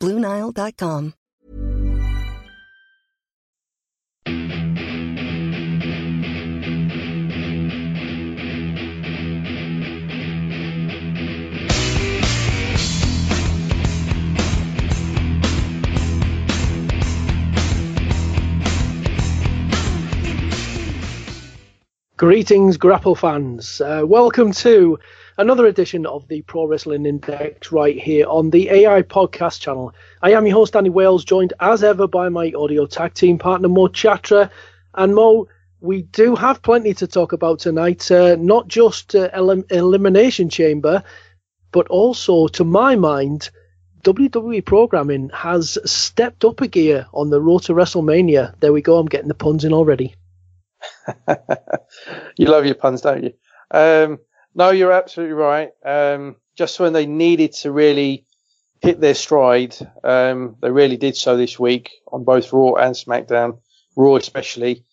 BlueNile.com. Greetings, Grapple fans. Uh, welcome to another edition of the Pro Wrestling Index right here on the AI Podcast channel. I am your host, Danny Wales, joined as ever by my audio tag team partner, Mo Chatra. And Mo, we do have plenty to talk about tonight, uh, not just uh, elim- Elimination Chamber, but also, to my mind, WWE programming has stepped up a gear on the road to WrestleMania. There we go, I'm getting the puns in already. you love your puns, don't you? Um, no, you're absolutely right. Um, just when they needed to really hit their stride, um, they really did so this week on both Raw and SmackDown, Raw especially,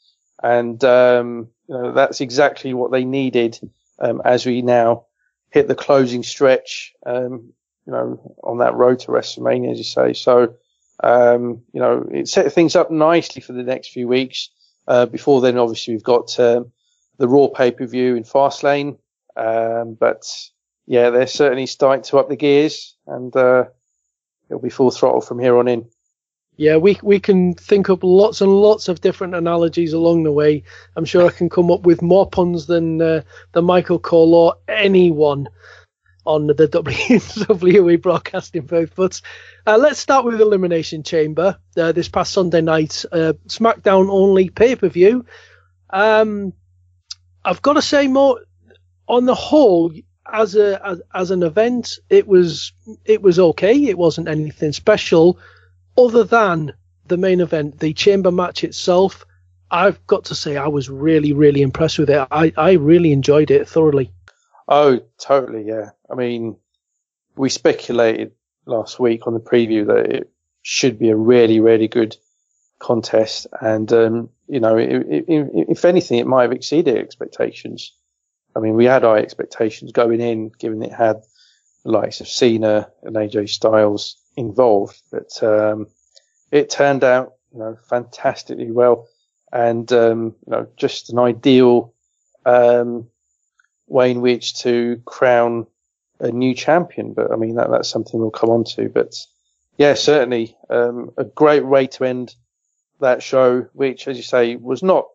and um, you know, that's exactly what they needed um, as we now hit the closing stretch. Um, you know, on that road to WrestleMania, as you say. So, you know, it set things up nicely for the next few weeks. Uh, before then, obviously, we've got um, the Raw pay per view in Fastlane. Um, but yeah, they're certainly starting to up the gears, and uh, it'll be full throttle from here on in. Yeah, we we can think up lots and lots of different analogies along the way. I'm sure I can come up with more puns than uh, than Michael Cole or anyone on the WWE broadcasting booth. But uh, let's start with Elimination Chamber. Uh, this past Sunday night, uh, SmackDown only pay per view. Um, I've got to say, more on the whole, as a as, as an event, it was it was okay. It wasn't anything special, other than the main event, the Chamber match itself. I've got to say, I was really really impressed with it. I I really enjoyed it thoroughly. Oh, totally, yeah. I mean, we speculated last week on the preview that it should be a really, really good contest. And, um, you know, it, it, if anything, it might have exceeded expectations. I mean, we had high expectations going in, given it had the likes of Cena and AJ Styles involved, but, um, it turned out, you know, fantastically well and, um, you know, just an ideal, um, way in which to crown a new champion. But I mean, that, that's something we'll come on to. But yeah, certainly um, a great way to end that show, which, as you say, was not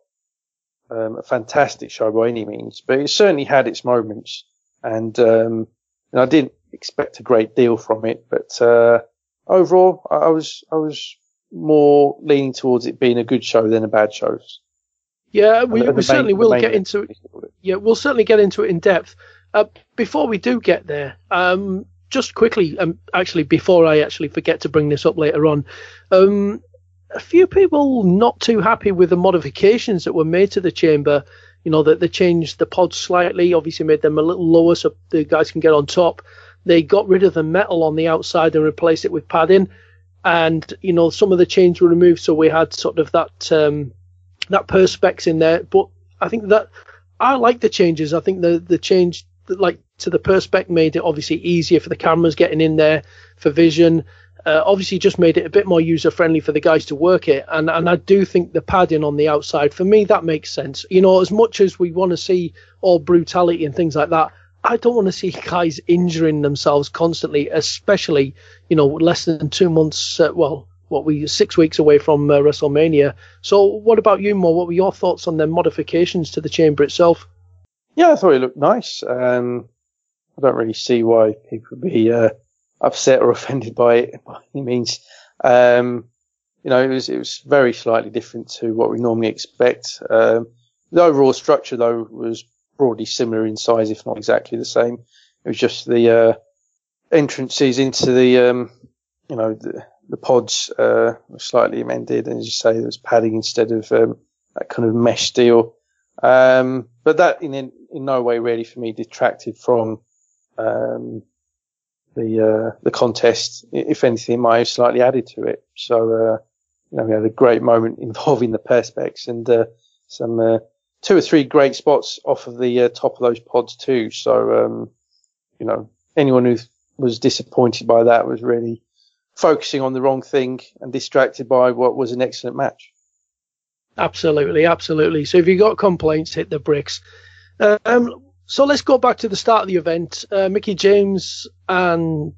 um, a fantastic show by any means, but it certainly had its moments. And, um, and I didn't expect a great deal from it, but uh, overall, I was I was more leaning towards it being a good show than a bad show. Yeah, we, we certainly will get into it. Yeah, we'll certainly get into it in depth. Uh, before we do get there, um, just quickly, um, actually, before I actually forget to bring this up later on, um, a few people not too happy with the modifications that were made to the chamber. You know that they changed the pods slightly, obviously made them a little lower so the guys can get on top. They got rid of the metal on the outside and replaced it with padding, and you know some of the chains were removed, so we had sort of that um, that perspex in there. But I think that I like the changes. I think the the change like to the perspex made it obviously easier for the cameras getting in there for vision. Uh, obviously, just made it a bit more user friendly for the guys to work it, and and I do think the padding on the outside for me that makes sense. You know, as much as we want to see all brutality and things like that, I don't want to see guys injuring themselves constantly, especially you know less than two months. Uh, well, what we six weeks away from uh, WrestleMania. So, what about you, Mo? What were your thoughts on the modifications to the chamber itself? Yeah, I thought it looked nice. Um, I don't really see why people would be uh, upset or offended by it by any means. Um, you know, it was it was very slightly different to what we normally expect. Um, the overall structure, though, was broadly similar in size, if not exactly the same. It was just the uh, entrances into the, um, you know, the, the pods uh, were slightly amended, and as you say, there was padding instead of um, that kind of mesh steel. Um, but that in, in, no way really for me detracted from um, the uh, the contest. If anything, might have slightly added to it. So uh, you know, we had a great moment involving the perspex and uh, some uh, two or three great spots off of the uh, top of those pods too. So um, you know, anyone who was disappointed by that was really focusing on the wrong thing and distracted by what was an excellent match. Absolutely, absolutely. So if you've got complaints, hit the bricks. Um, so let's go back to the start of the event. Uh, Mickie James and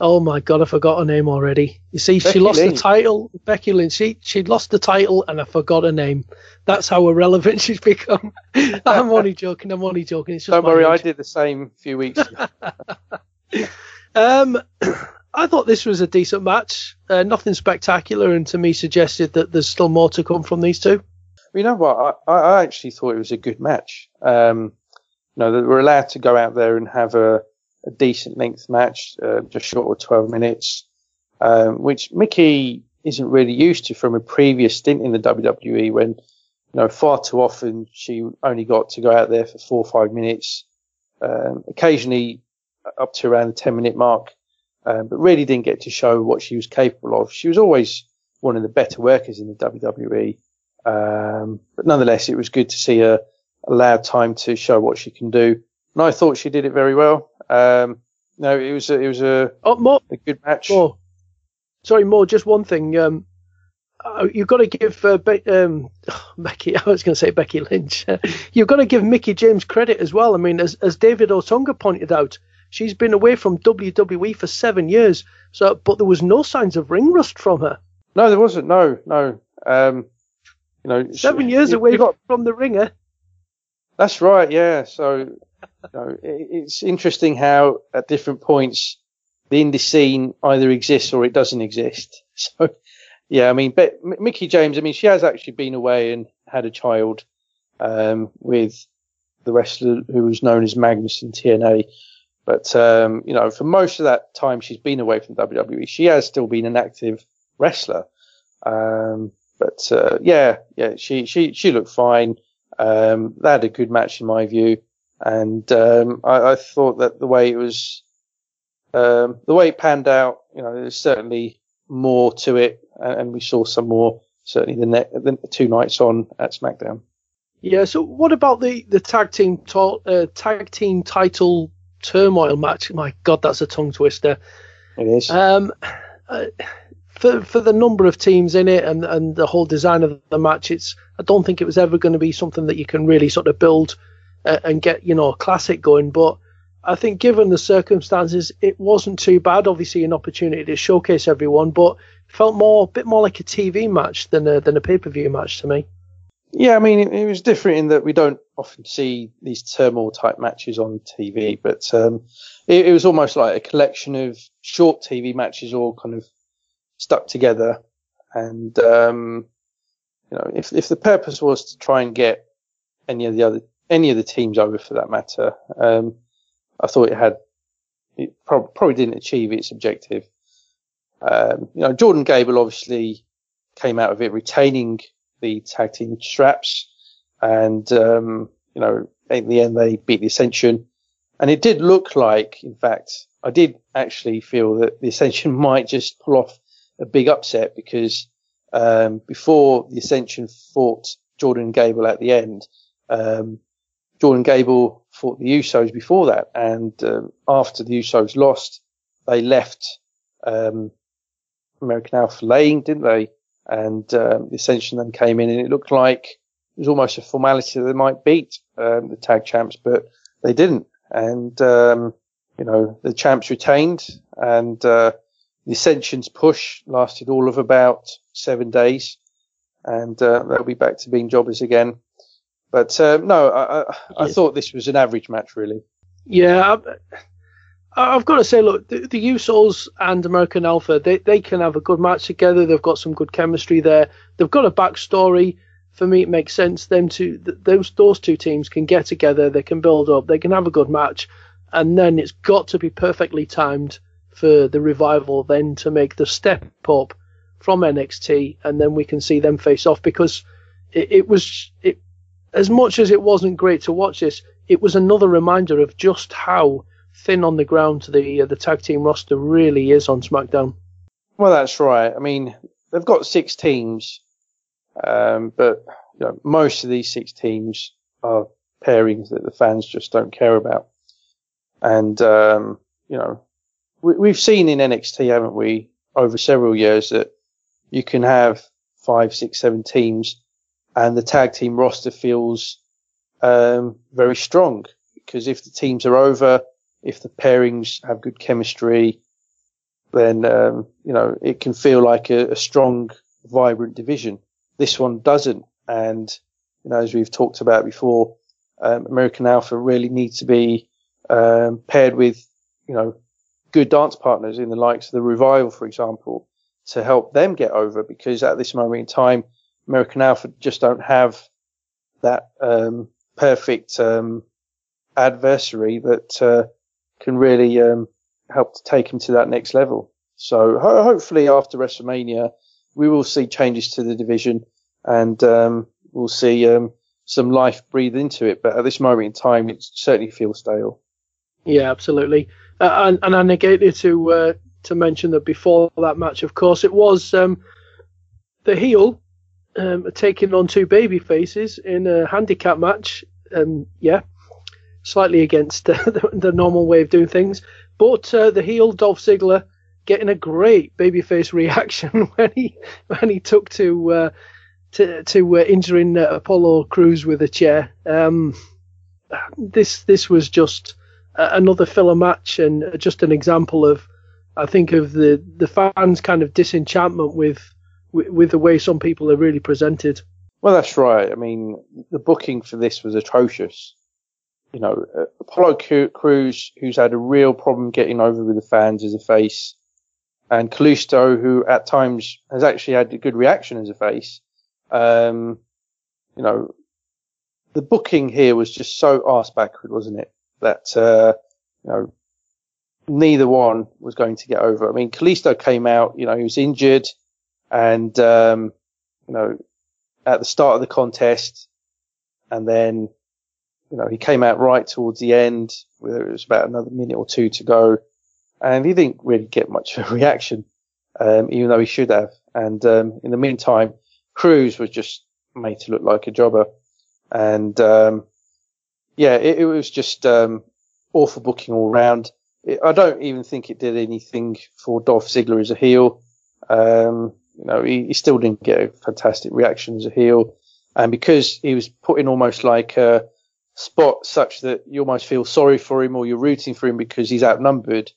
oh my god, I forgot her name already. You see, Becky she lost Lynch. the title. Becky Lynch. She she lost the title, and I forgot her name. That's how irrelevant she's become. I'm only joking. I'm only joking. Don't worry, age. I did the same a few weeks ago. um, I thought this was a decent match. Uh, nothing spectacular, and to me suggested that there's still more to come from these two. You know what? I, I actually thought it was a good match. Um, know, that we're allowed to go out there and have a, a decent length match, uh, just short of 12 minutes, um, which Mickie isn't really used to from a previous stint in the WWE when, you know, far too often she only got to go out there for four or five minutes, um, occasionally up to around the 10 minute mark um, but really didn't get to show what she was capable of. She was always one of the better workers in the WWE. Um, but nonetheless, it was good to see her allowed time to show what she can do. And I thought she did it very well. Um, no, it was a, it was a, oh, more, a good match. More. Sorry, more. Just one thing. Um, uh, you've got to give uh, Be- um, Becky. I was going to say Becky Lynch. you've got to give Mickie James credit as well. I mean, as as David Otunga pointed out, She's been away from WWE for seven years, so but there was no signs of ring rust from her. No, there wasn't. No, no. Um, you know, seven she, years away got, from the ringer. That's right. Yeah. So, you know, it, it's interesting how at different points the indie scene either exists or it doesn't exist. So, yeah, I mean, but Mickie James, I mean, she has actually been away and had a child um, with the wrestler who was known as Magnus in TNA. But um, you know, for most of that time she's been away from WWE, she has still been an active wrestler. Um, but uh, yeah, yeah, she she she looked fine. Um, they had a good match in my view, and um, I, I, thought that the way it was, um, the way it panned out, you know, there's certainly more to it, and we saw some more certainly the, net, the two nights on at SmackDown. Yeah. So what about the the tag team to, uh, tag team title turmoil match. My God, that's a tongue twister. It is. Um, uh, for for the number of teams in it and and the whole design of the match, it's I don't think it was ever going to be something that you can really sort of build uh, and get you know a classic going. But I think given the circumstances, it wasn't too bad. Obviously, an opportunity to showcase everyone, but felt more a bit more like a TV match than a than a pay per view match to me. Yeah, I mean, it, it, was different in that we don't often see these turmoil type matches on TV, but um, it, it, was almost like a collection of short TV matches all kind of stuck together. And um, you know, if if the purpose was to try and get any of the other any of the teams over for that matter, um, I thought it had it prob- probably didn't achieve its objective. Um, you know, Jordan Gable obviously came out of it retaining the tag team straps, and um, you know, in the end they beat the Ascension, and it did look like, in fact, I did actually feel that the Ascension might just pull off a big upset because um, before the Ascension fought Jordan Gable at the end, um, Jordan Gable fought the Usos before that, and um, after the Usos lost, they left um, American Alpha laying, didn't they? and um, the Ascension then came in, and it looked like it was almost a formality that they might beat um, the tag champs, but they didn't. And um, you know the champs retained, and uh, the Ascension's push lasted all of about seven days, and uh, they'll be back to being jobbers again. But uh, no, I, I, I thought this was an average match, really. Yeah, I, have got to say, look, the, the Usos and American Alpha, they, they can have a good match together. They've got some good chemistry there. They've got a backstory. For me, it makes sense. Them two, those those two teams can get together. They can build up. They can have a good match, and then it's got to be perfectly timed for the revival then to make the step up from NXT, and then we can see them face off because it, it was it as much as it wasn't great to watch this, it was another reminder of just how thin on the ground the uh, the tag team roster really is on SmackDown. Well, that's right. I mean, they've got six teams, um, but you know, most of these six teams are pairings that the fans just don't care about. And um, you know, we, have seen in NXT, haven't we, over several years that you can have five, six, seven teams, and the tag team roster feels um, very strong because if the teams are over, if the pairings have good chemistry, then um, you know it can feel like a, a, strong, vibrant division. This one doesn't, and you know as we've talked about before, um, American Alpha really needs to be um, paired with you know good dance partners in the likes of the Revival, for example, to help them get over because at this moment in time, American Alpha just don't have that um, perfect um, adversary that uh, can really um, help to take him to that next level. So ho- hopefully after WrestleMania, we will see changes to the division and um, we'll see um, some life breathe into it. But at this moment in time, it certainly feels stale. Yeah, absolutely. Uh, and, and I negated to uh, to mention that before that match, of course, it was um, the heel um, taking on two baby faces in a handicap match. Um, yeah, slightly against uh, the, the, normal way of doing things. But uh, the heel Dolph Ziggler getting a great babyface reaction when he when he took to uh, to to uh, injuring uh, Apollo Crews with a chair. Um, this this was just another filler match and just an example of, I think, of the the fans' kind of disenchantment with with, with the way some people are really presented. Well, that's right. I mean, the booking for this was atrocious. You know, Apollo Crews, who's had a real problem getting over with the fans as a face, and Kalisto, who at times has actually had a good reaction as a face. Um, you know, the booking here was just so arse backward, wasn't it? That uh, you know neither one was going to get over. I mean, Kalisto came out, you know, he was injured, and um, you know at the start of the contest, and then you know he came out right towards the end, where it was about another minute or two to go, and he didn't really get much of a reaction, um, even though he should have. And um, in the meantime, Crews was just made to look like a jobber, and um, yeah, it, it was just um, awful booking all round. I don't even think it did anything for Dolph Ziggler as a heel. Um, you know, he, he, still didn't get a fantastic reaction as a heel, and because he was put in almost like a spot such that you almost feel sorry for him or you're rooting for him because he's outnumbered.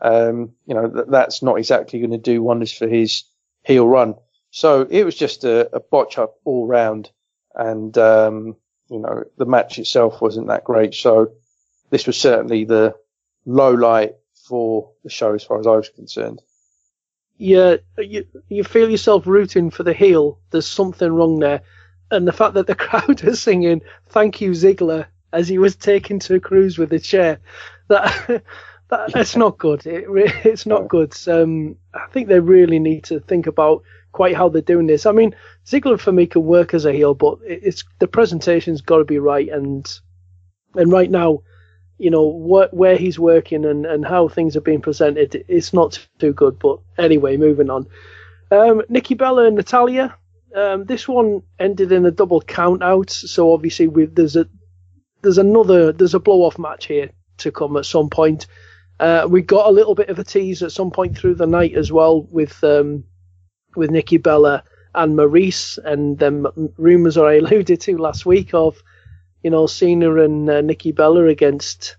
Um, you know, that, that's not exactly going to do wonders for his heel run. So it was just a, a botch up all round. And, um, you know, the match itself wasn't that great. So this was certainly the low light for the show as far as I was concerned. Yeah, you, you feel yourself rooting for the heel. There's something wrong there. And the fact that the crowd is singing "Thank you, Ziggler" as he was taken to a cruise with a chair, that, that that's not good. It, it's not good. Um, I think they really need to think about quite how they're doing this. I mean, Ziggler for me can work as a heel, but it's the presentation's got to be right, and and right now, you know what where he's working and and how things are being presented, it's not too good. But anyway, moving on. Um, Nikki Bella and Natalya. Um, this one ended in a double count out, so obviously there's a there's another there's a blow off match here to come at some point. Uh, we got a little bit of a tease at some point through the night as well with um, with Nikki Bella and Maryse, and then rumours I alluded to last week of, you know, Cena and uh, Nikki Bella against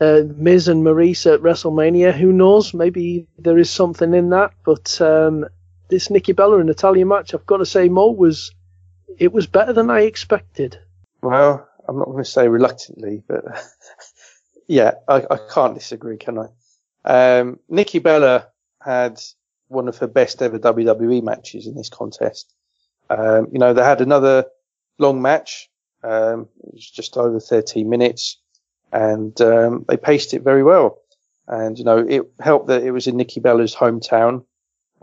uh, Miz and Maryse at WrestleMania. Who knows? Maybe there is something in that. But um, this Nikki Bella and Natalya match, I've got to say, Mo was it was better than I expected. Well, I'm not going to say reluctantly, but yeah, I, I, can't disagree, can I? Um, Nikki Bella had one of her best ever WWE matches in this contest. Um, you know, they had another long match. Um, it was just over 13 minutes and um, they paced it very well. And, you know, it helped that it was in Nikki Bella's hometown.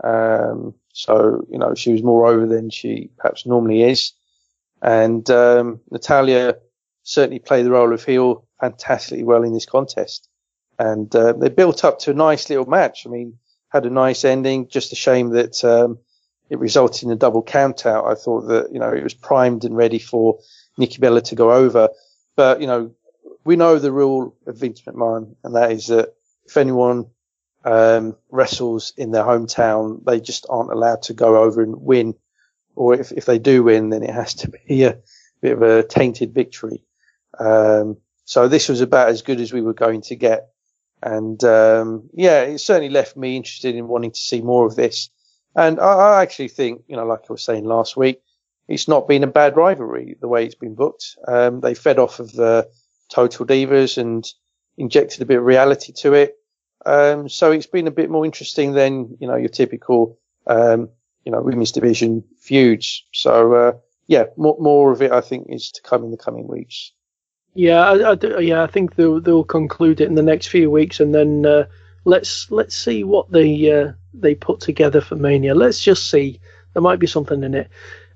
Um, so, you know, she was more over than she perhaps normally is. And um, Natalya certainly played the role of heel fantastically well in this contest. And uh, they built up to a nice little match. I mean, had a nice ending. Just a shame that um, it resulted in a double count out. I thought that, you know, it was primed and ready for Nikki Bella to go over. But, you know, we know the rule of Vince McMahon, and that is that if anyone um, wrestles in their hometown, they just aren't allowed to go over and win. Or if, if they do win, then it has to be a bit of a tainted victory. Um, so this was about as good as we were going to get. And um, yeah, it certainly left me interested in wanting to see more of this. And I, I, actually think, you know, like I was saying last week, it's not been a bad rivalry the way it's been booked. Um, they fed off of the Total Divas and injected a bit of reality to it. Um, so it's been a bit more interesting than, you know, your typical, um, you know, women's division feuds. So, uh, yeah, more, more of it, I think, is to come in the coming weeks. Yeah, I, I, yeah, I think they'll, they'll conclude it in the next few weeks, and then uh, let's let's see what they uh, they put together for Mania. Let's just see. There might be something in it.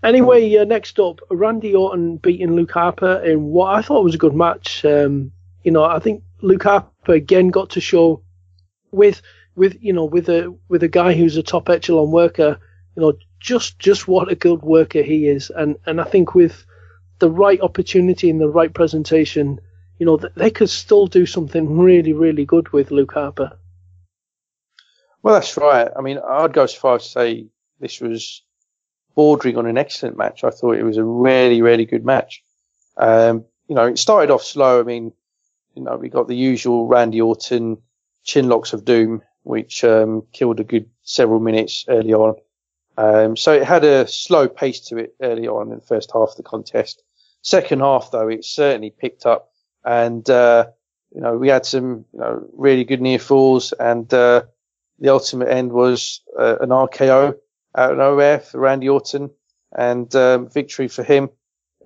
Anyway, uh, next up, Randy Orton beating Luke Harper in what I thought was a good match. Um, you know, I think Luke Harper again got to show with with you know with a with a guy who's a top echelon worker, you know, just just what a good worker he is, and and I think with the right opportunity and the right presentation, you know, they could still do something really really good with Luke Harper. Well, that's right. I mean, I'd go as far as to say this was bordering on an excellent match. I thought it was a really, really good match. Um, you know, it started off slow. I mean, you know, we got the usual Randy Orton chin locks of doom, which um, killed a good several minutes early on. Um, so it had a slow pace to it early on in the first half of the contest. Second half, though, it certainly picked up, and uh, you know we had some you know really good near falls, and uh, the ultimate end was uh, an RKO out of nowhere for Randy Orton. And um, victory for him,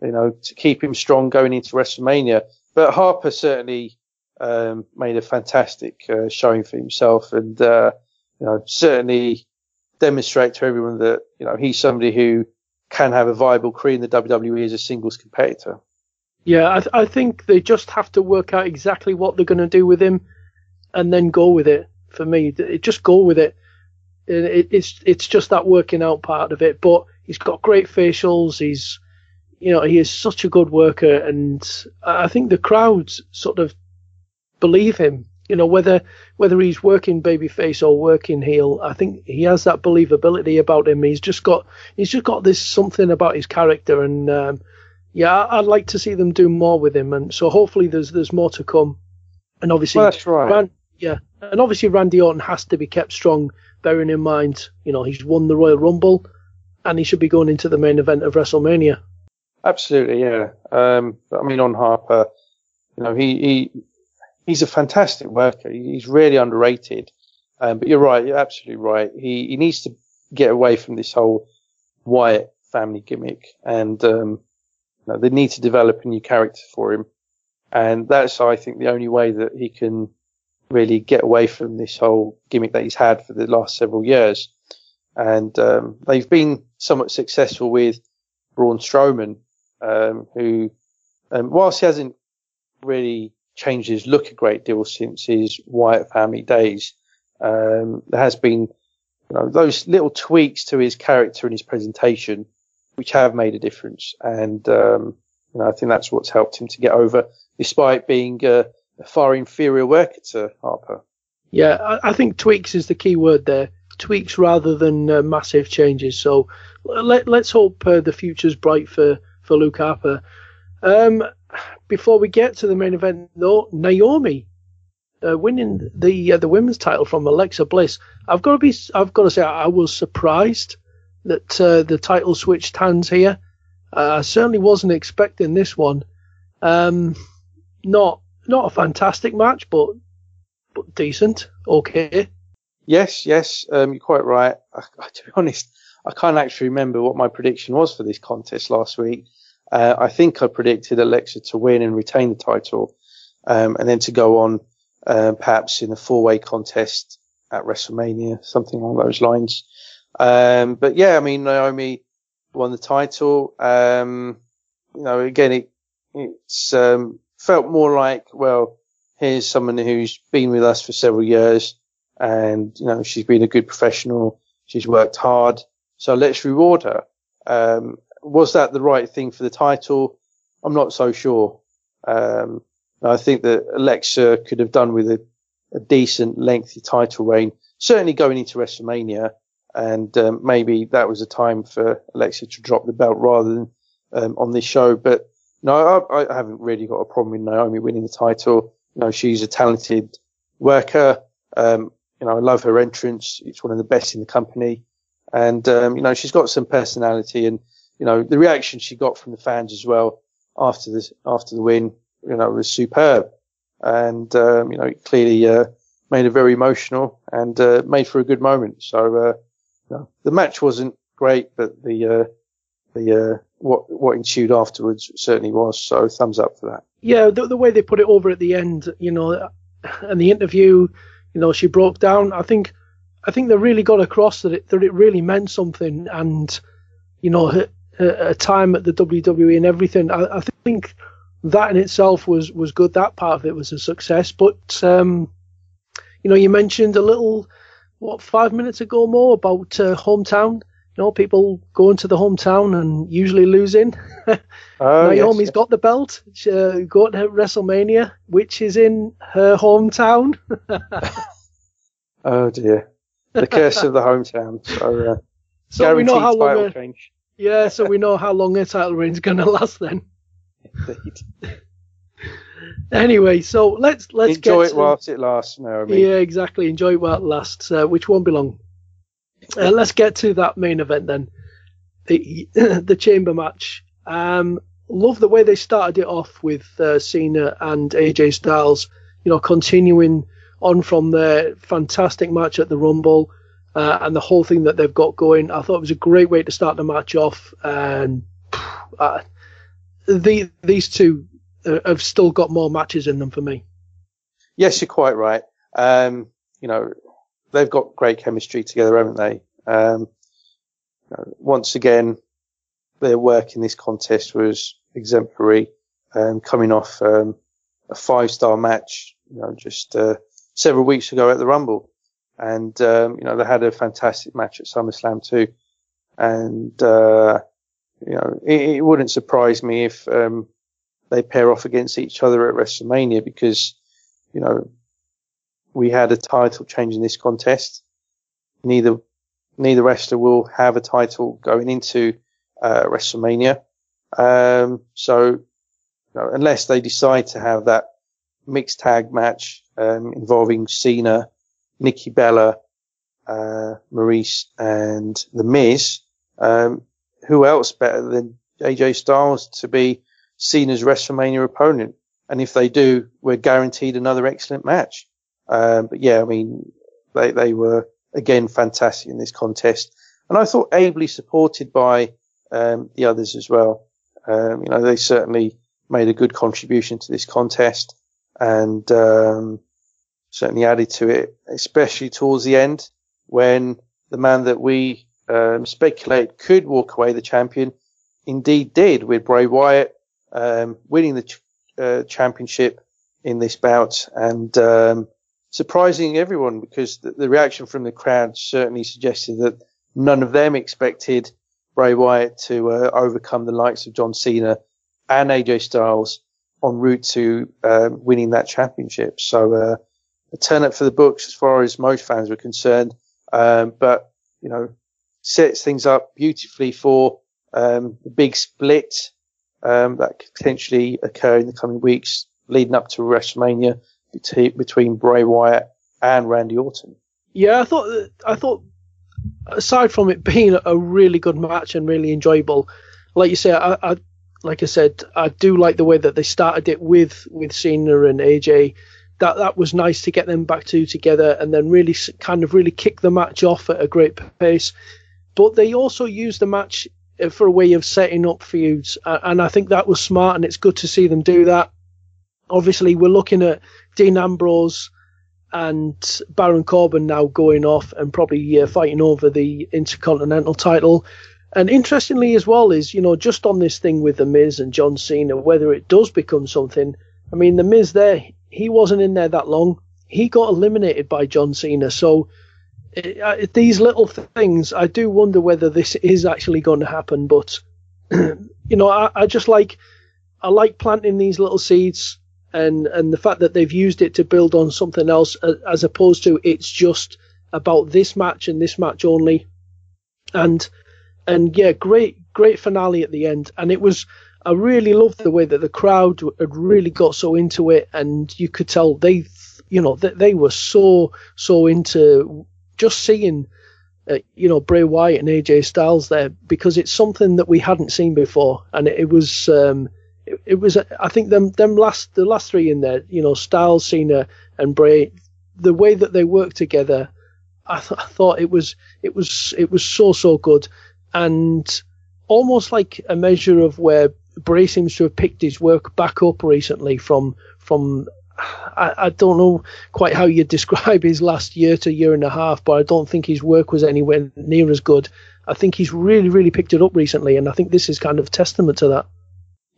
you know, to keep him strong going into WrestleMania. But Harper certainly um, made a fantastic uh, showing for himself. And, uh, you know, certainly demonstrate to everyone that, you know, he's somebody who can have a viable career in the WWE as a singles competitor. Yeah, I, th- I think they just have to work out exactly what they're going to do with him and then go with it. For me, just go with it it, it's it's just that working out part of it. But he's got great facials. He's you know he is such a good worker, and I think the crowds sort of believe him. You know whether whether he's working babyface or working heel, I think he has that believability about him. He's just got he's just got this something about his character, and um, yeah, I'd like to see them do more with him. And so hopefully there's there's more to come. And obviously, well, that's right. Ran, yeah, and obviously Randy Orton has to be kept strong bearing in mind, you know, he's won the Royal Rumble and he should be going into the main event of WrestleMania. Absolutely, yeah. Um, I mean, on Harper, you know, he, he he's a fantastic worker. He's really underrated. Um, but you're right, you're absolutely right. He he needs to get away from this whole Wyatt family gimmick, and um, you know, they need to develop a new character for him. And that's, I think, the only way that he can really get away from this whole gimmick that he's had for the last several years. And um, they've been somewhat successful with Braun Strowman, um, who, um, whilst he hasn't really changed his look a great deal since his Wyatt family days, um, there has been you know, those little tweaks to his character and his presentation, which have made a difference. And um, you know, I think that's what's helped him to get over, despite being a far inferior worker to Harper. Yeah, I, I think tweaks is the key word there. Tweaks rather than uh, massive changes. So let, us hope uh, the future's bright for, for Luke Harper. Um, before we get to the main event, though, Naomi uh, winning the uh, the women's title from Alexa Bliss, I've got to be I've got to say I was surprised that uh, the title switched hands here. Uh, I certainly wasn't expecting this one. Um, not not a fantastic match, but but decent, okay. Yes, yes, um, you're quite right. I, to be honest, I can't actually remember what my prediction was for this contest last week. Uh, I think I predicted Alexa to win and retain the title, um, and then to go on uh, perhaps in a four-way contest at WrestleMania, something along those lines. Um, but yeah, I mean, Naomi won the title. Um, you know, again, it, it's, um, felt more like, well, here's someone who's been with us for several years and, you know, she's been a good professional. She's worked hard. So let's reward her. Um, was that the right thing for the title? I'm not so sure. Um, I think that Alexa could have done with a, a decent lengthy title reign, certainly going into WrestleMania. And um, maybe that was a time for Alexa to drop the belt rather than um, on this show. But no, I, I, haven't really got a problem with Naomi winning the title. You know, she's a talented worker. Um, you know, I love her entrance. It's one of the best in the company. And, um, you know, she's got some personality and, you know, the reaction she got from the fans as well after the, after the win, you know, was superb. And, um, you know, it clearly, uh, made her very emotional and, uh, made for a good moment. So, uh, you know, the match wasn't great, but the, uh, the, uh, what, what ensued afterwards certainly was. So thumbs up for that. Yeah. The, the way they put it over at the end, you know, and the interview, you know, she broke down. I think, I think they really got across that it, that it really meant something and, you know, her, a time at the WWE and everything. I, I, think that in itself was was good. That part of it was a success. But um, you know, you mentioned a little what five minutes ago more about uh, hometown. You know, people going to the hometown and usually losing. Oh, Naomi's yes. got the belt. She, uh, got to WrestleMania, which is in her hometown. oh dear, the curse of the hometown. So, uh, so we know how long. change. Yeah, so we know how long a title reign is going to last then. Indeed. anyway, so let's let's enjoy it to, whilst it lasts. No, I mean. Yeah, exactly. Enjoy it while it lasts, uh, which won't be long. Uh, let's get to that main event then, the the chamber match. Um, love the way they started it off with uh, Cena and AJ Styles. You know, continuing on from their fantastic match at the Rumble uh, and the whole thing that they've got going. I thought it was a great way to start the match off. And uh, the, these two uh, have still got more matches in them for me. Yes, you're quite right. Um, you know, they've got great chemistry together, haven't they? Um, once again, their work in this contest was exemplary. Um, coming off um, a five-star match, you know, just uh, several weeks ago at the Rumble and um, you know they had a fantastic match at SummerSlam too, and uh, you know it, it, wouldn't surprise me if um, they pair off against each other at WrestleMania because you know we had a title change in this contest. Neither neither wrestler will have a title going into uh, WrestleMania, um, so you know, unless they decide to have that mixed tag match um, involving Cena Nikki Bella, uh, Maryse, and The Miz. Um, who else better than AJ Styles to be seen as WrestleMania opponent? And if they do, we're guaranteed another excellent match. Um, but yeah, I mean, they, they were again fantastic in this contest. And I thought ably supported by, um, the others as well. Um, you know, they certainly made a good contribution to this contest. And, um, certainly added to it, especially towards the end when the man that we um, speculate could walk away the champion indeed did with Bray Wyatt um, winning the ch- uh, championship in this bout and um, surprising everyone because the, the, reaction from the crowd certainly suggested that none of them expected Bray Wyatt to uh, overcome the likes of John Cena and AJ Styles en route to uh, winning that championship. So uh, a turn up for the books as far as most fans were concerned. Um, but, you know, sets things up beautifully for, um, the big split, um, that could potentially occur in the coming weeks leading up to WrestleMania between Bray Wyatt and Randy Orton. Yeah, I thought I thought aside from it being a really good match and really enjoyable, like you say, I, I like I said, I do like the way that they started it with with Cena and AJ. That that was nice to get them back two together and then really kind of really kick the match off at a great pace. But they also used the match uh, for a way of setting up feuds, and I think that was smart, and it's good to see them do that. Obviously, we're looking at Dean Ambrose and Baron Corbin now going off and probably uh, fighting over the Intercontinental title. And interestingly, as well, is you know just on this thing with the Miz and John Cena, whether it does become something. I mean, the Miz there, he wasn't in there that long. He got eliminated by John Cena, so it, uh, these little things, I do wonder whether this is actually going to happen. But you know, I, I just like I like planting these little seeds and and the fact that they've used it to build on something else as opposed to it's just about this match and this match only and and yeah great great finale at the end and it was I really loved the way that the crowd had really got so into it and you could tell they you know that they were so so into just seeing uh, you know Bray Wyatt and AJ Styles there because it's something that we hadn't seen before and it, was um, it, it, was I think them them last the last three in there, you know, Styles, Cena, and Bray, the way that they worked together, I, th- I thought it was it was it was so so good, and almost like a measure of where Bray seems to have picked his work back up recently from from I, I, don't know quite how you describe his last year to year and a half, but I don't think his work was anywhere near as good. I think he's really, really picked it up recently, and I think this is kind of testament to that.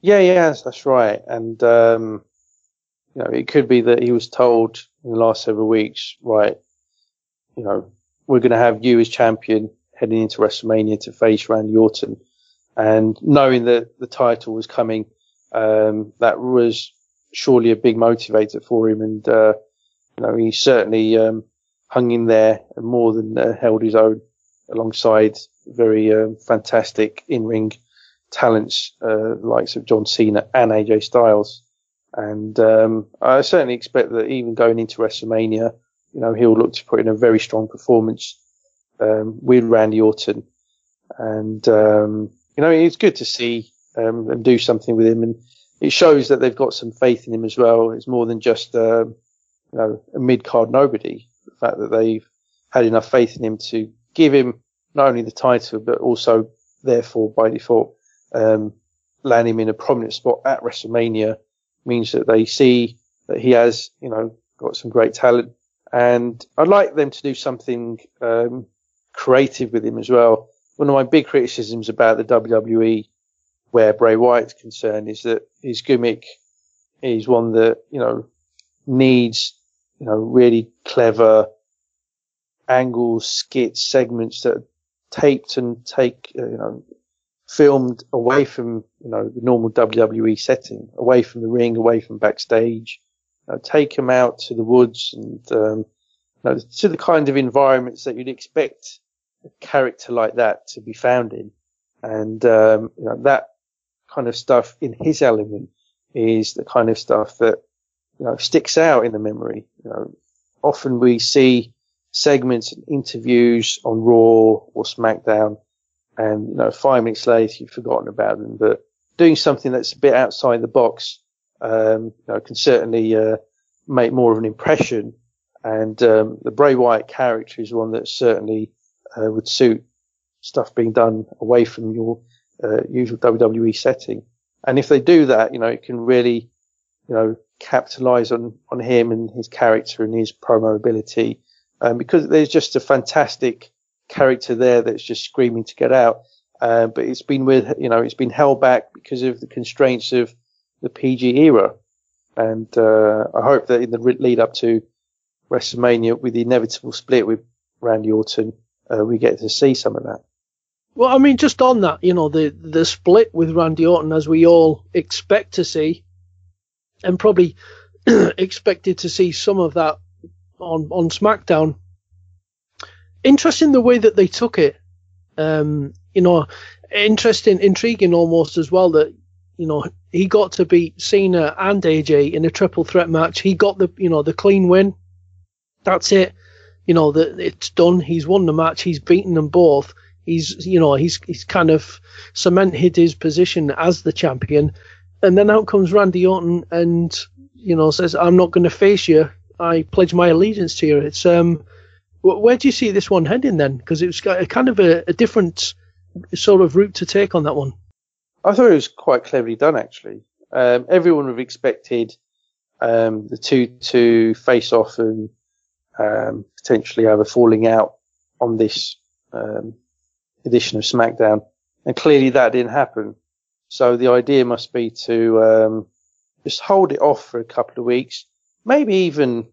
Yeah, yeah, that's right. And um, you know, it could be that he was told in the last several weeks, right? You know, we're going to have you as champion heading into WrestleMania to face Randy Orton, and knowing that the title was coming, um, that was surely a big motivator for him. And uh, you know, he certainly um, hung in there and more than uh, held his own alongside very um, fantastic in-ring talents, uh, likes of John Cena and AJ Styles. And um, I certainly expect that even going into WrestleMania, you know, he'll look to put in a very strong performance um, with Randy Orton. And um, you know, it's good to see um, them do something with him, and it shows that they've got some faith in him as well. It's more than just uh, you know a mid card nobody. The fact that they've had enough faith in him to give him not only the title but also, therefore, by default, um, land him in a prominent spot at WrestleMania means that they see that he has, you know, got some great talent. And I'd like them to do something um, creative with him as well. One of my big criticisms about the WWE, where Bray Wyatt's concerned, is that his gimmick is one that you know needs, you know, really clever angles, skits, segments that are taped and take, uh, you know, filmed away from you know the normal WWE setting, away from the ring, away from backstage. You know, take them out to the woods and um, you know, to the kind of environments that you'd expect a character like that to be found in, and um, you know, that kind of stuff in his element is the kind of stuff that you know sticks out in the memory. You know, often we see segments and interviews on Raw or SmackDown and you know five minutes later you've forgotten about them. But doing something that's a bit outside the box um, you know, can certainly uh, make more of an impression. And um, the Bray Wyatt character is one that certainly uh, would suit stuff being done away from your uh, usual WWE setting. And if they do that, you know, it can really, you know, capitalize on, on him and his character and his promo ability. Um, because there's just a fantastic character there that's just screaming to get out. Uh, but it's been with, you know, it's been held back because of the constraints of the PG era. And, uh, I hope that in the lead up to WrestleMania with the inevitable split with Randy Orton, uh, we get to see some of that. Well, I mean, just on that, you know, the, the split with Randy Orton, as we all expect to see, and probably expected to see some of that on, on SmackDown interesting the way that they took it. Um, you know, interesting, intriguing almost as well that you know, he got to beat Cena and AJ in a triple threat match. He got the, you know, the clean win. That's it. You know, that it's done. He's won the match. He's beaten them both. He's, you know, he's he's kind of cemented his position as the champion. And then out comes Randy Orton and, you know, says, "I'm not going to face you. I pledge my allegiance to you." It's um, where do you see this one heading then? Because it was kind of a, a different sort of route to take on that one. I thought it was quite cleverly done, actually. Um, everyone would have expected um, the two to face off and um, potentially a falling out on this um, edition of SmackDown, and clearly that didn't happen. So the idea must be to um, just hold it off for a couple of weeks, maybe even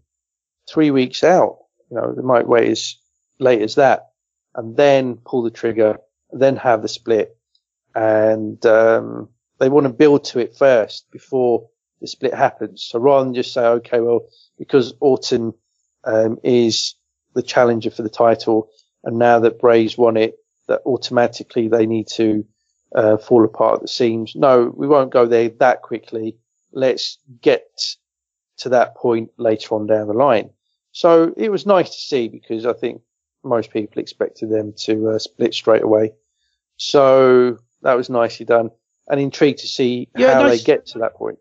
three weeks out. You know, they might wait as late as that, and then pull the trigger, then have the split and um, they want to build to it first before the split happens. So rather than just say, okay, well, because Orton um, is the challenger for the title, and now that Bray's won it, that automatically they need to uh, fall apart at the seams. No, we won't go there that quickly. Let's get to that point later on down the line. So it was nice to see because I think most people expected them to uh, split straight away. So that was nicely done, and intrigued to see yeah, how nice. they get to that point.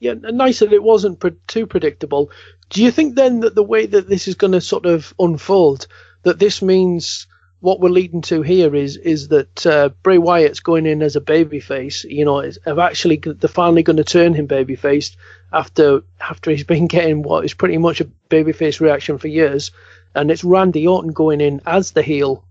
Yeah, nice that it wasn't pre- too predictable. Do you think then that the way that this is going to sort of unfold, that this means what we're leading to here is is that uh, Bray Wyatt's going in as a babyface. You know, have actually they're finally going to turn him babyface after after he's been getting what is pretty much a babyface reaction for years, and it's Randy Orton going in as the heel.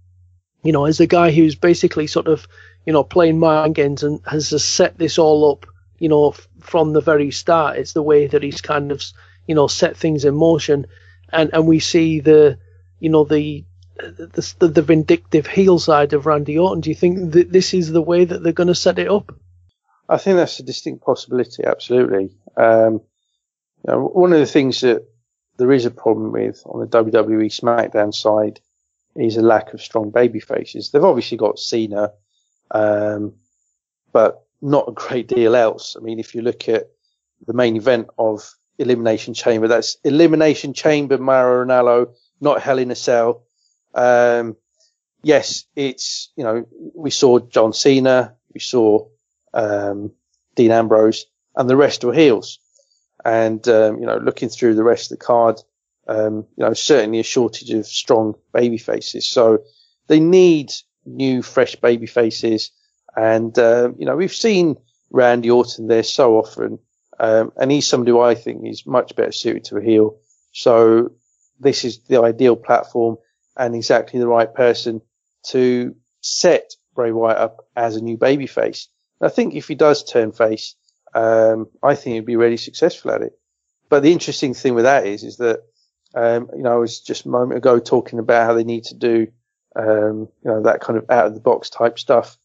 You know, as the guy who's basically sort of you know, playing mind games and has set this all up, you know, f- from the very start. It's the way that he's kind of, you know, set things in motion, and and we see the, you know, the the, the, vindictive heel side of Randy Orton. Do you think that this is the way that they're going to set it up? I think that's a distinct possibility. Absolutely. Um, you know, one of the things that there is a problem with on the WWE SmackDown side is a lack of strong baby faces. They've obviously got Cena um, but not a great deal else. I mean, if you look at the main event of Elimination Chamber, that's Elimination Chamber Mauro Ranallo, not Hell in a Cell. Um, yes, it's, you know, we saw John Cena, we saw, um, Dean Ambrose, and the rest were heels. And, um, you know, looking through the rest of the card, um, you know, certainly a shortage of strong baby faces. So they need new, fresh baby faces. And, um, you know, we've seen Randy Orton there so often. Um, and he's somebody who I think is much better suited to a heel. So this is the ideal platform and exactly the right person to set Bray Wyatt up as a new baby face. I think if he does turn face, um, I think he'd be really successful at it. But the interesting thing with that is, is that, um, you know, I was just a moment ago talking about how they need to do um, you know, that kind of out of the box type stuff.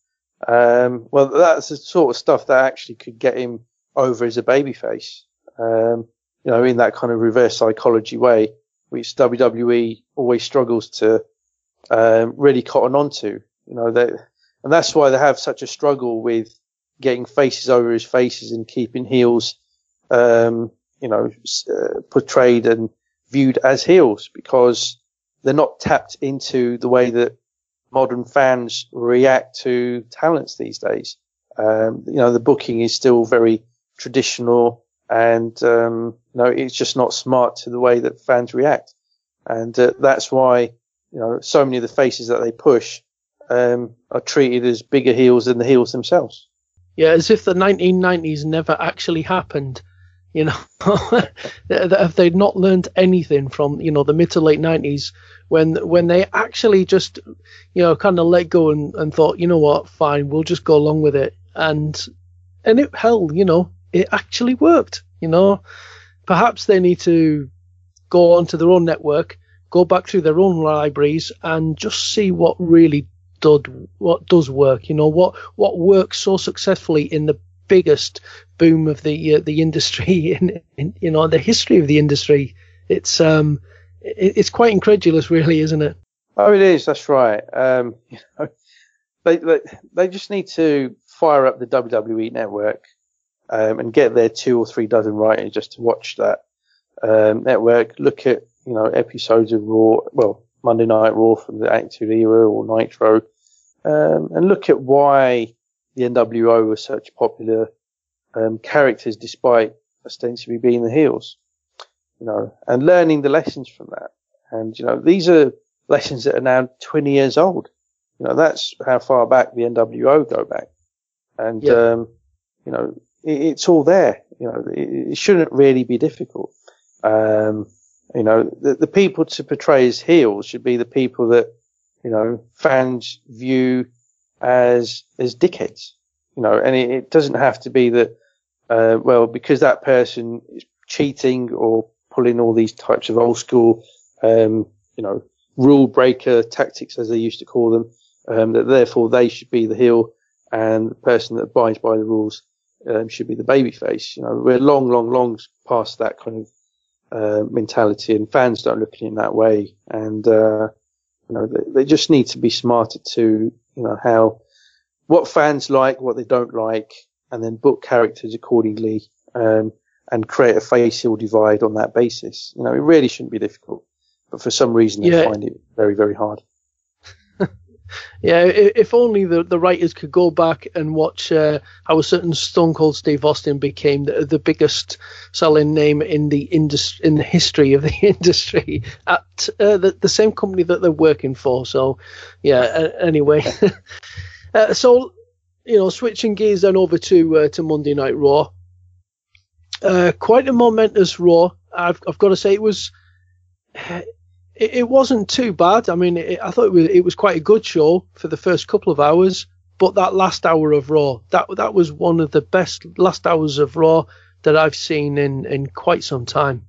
Um, well, that's the sort of stuff that actually could get him over as a babyface. Um, you know, in that kind of reverse psychology way, which WWE always struggles to um, really cotton onto. You know, that, and that's why they have such a struggle with getting faces over his faces and keeping heels, um, you know, uh, portrayed and viewed as heels because they're not tapped into the way that modern fans react to talents these days. Um, you know, the booking is still very traditional and, um, you know, it's just not smart to the way that fans react. And uh, that's why, you know, so many of the faces that they push, um, are treated as bigger heels than the heels themselves. Yeah, as if the 1990s never actually happened. You know, if they'd not learned anything from you know the mid to late nineties when when they actually just you know kind of let go and, and thought you know what? Fine we'll just go along with it. And and it held you know it actually worked you know? Perhaps they need to go onto their own network go back through their own libraries and just see what really did what does work you know what what works so successfully in the biggest boom of the uh, the industry in, in, you know the history of the industry. It's um it, it's quite incredulous, really, isn't it? Oh, it is. That's right. Um, they, they they just need to fire up the WWE network um, and get their two or three dozen writers just to watch that um, network. Look at you know episodes of Raw, well Monday Night Raw from the Attitude Era or Nitro, um, and look at why the NWO were such popular um, characters despite ostensibly being the heels. You know, and learning the lessons from that. And you know, these are lessons that are now 20 years old. You know, that's how far back the NWO go back. And, yeah. um, you know, it, it's all there. You know, it, it shouldn't really be difficult. Um, you know, the, the people to portray as heels should be the people that, you know, fans view as, as dickheads. You know, and it, it doesn't have to be that, uh, well, because that person is cheating or pulling all these types of old school, um, you know, rule breaker tactics, as they used to call them, um, that therefore they should be the heel and the person that abides by the rules um, should be the babyface. You know, we're long, long, long past that kind of uh, mentality, and fans don't look at it in that way. And uh, you know, they, they, just need to be smarter to you know how what fans like, what they don't like, and then book characters accordingly, um, and create a facial divide on that basis. You know, it really shouldn't be difficult, but for some reason they find it very, very hard. Yeah, if only the, the writers could go back and watch uh, how a certain Stone Cold Steve Austin became the, the biggest selling name in the industry in the history of the industry at uh, the, the same company that they're working for. So, yeah. Uh, anyway, so you know, switching gears then over to uh, to Monday Night Raw. Uh, quite a momentous Raw. I've I've got to say it was it, it wasn't too bad. I mean, it, I thought it was, it was quite a good show for the first couple of hours, but that last hour of Raw, that that was one of the best last hours of Raw that I've seen in in quite some time.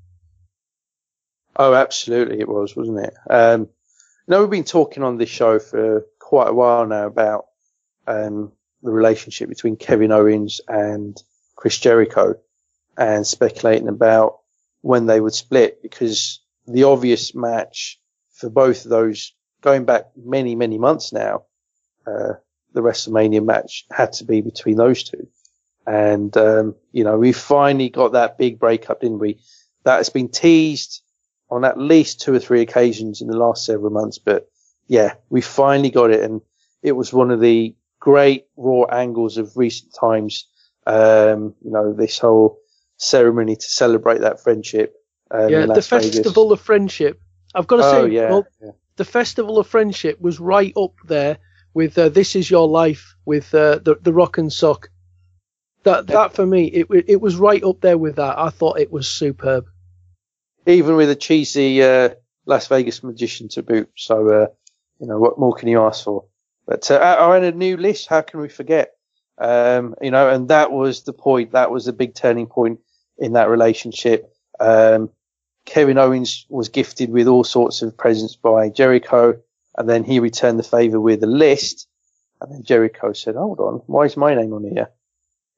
Oh, absolutely, it was, wasn't it? Um, you know, we've been talking on this show for quite a while now about um, the relationship between Kevin Owens and Chris Jericho, and speculating about when they would split because the obvious match for both of those going back many, many months now. Uh, the WrestleMania match had to be between those two. And, um, you know, we finally got that big breakup, didn't we? That has been teased on at least two or three occasions in the last several months. But yeah, we finally got it. And it was one of the great raw angles of recent times. Um, you know, this whole ceremony to celebrate that friendship. Um, yeah, the Festival Vegas. of Friendship. I've got to oh, say, yeah, well, yeah. the Festival of Friendship was right up there with uh, This Is Your Life with uh, the the Rock and Sock. That that for me, it it was right up there with that. I thought it was superb. Even with a cheesy uh, Las Vegas magician to boot. So uh, you know what more can you ask for? But uh, I had a new list. How can we forget? Um, you know, and that was the point. That was the big turning point in that relationship. Um, Kevin Owens was gifted with all sorts of presents by Jericho, and then he returned the favor with a list. And then Jericho said, "Hold on, why is my name on here?"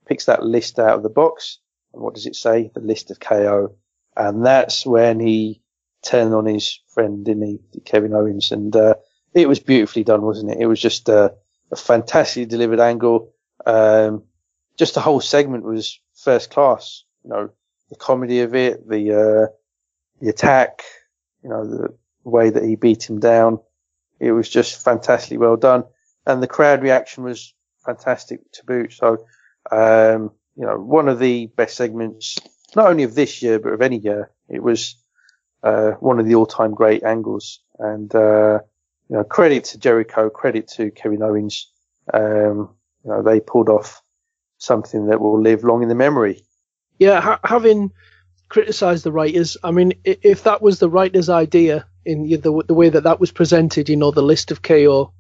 Picks that list out of the box, and what does it say? The list of KO, and that's when he turned on his friend, didn't he, Kevin Owens? And uh, it was beautifully done, wasn't it? It was just a, a fantastically delivered angle. Um, just the whole segment was first class. You know, the comedy of it, the uh, the attack, you know, the way that he beat him down. It was just fantastically well done. And the crowd reaction was fantastic to boot. So, um, you know, one of the best segments, not only of this year, but of any year. It was, uh, one of the all time great angles. And, uh, you know, credit to Jericho, credit to Kevin Owens. Um, you know, they pulled off something that will live long in the memory. Yeah, ha- having criticize the writers. I mean, if that was the writer's idea in the, the way that that was presented, you know, the list of KO,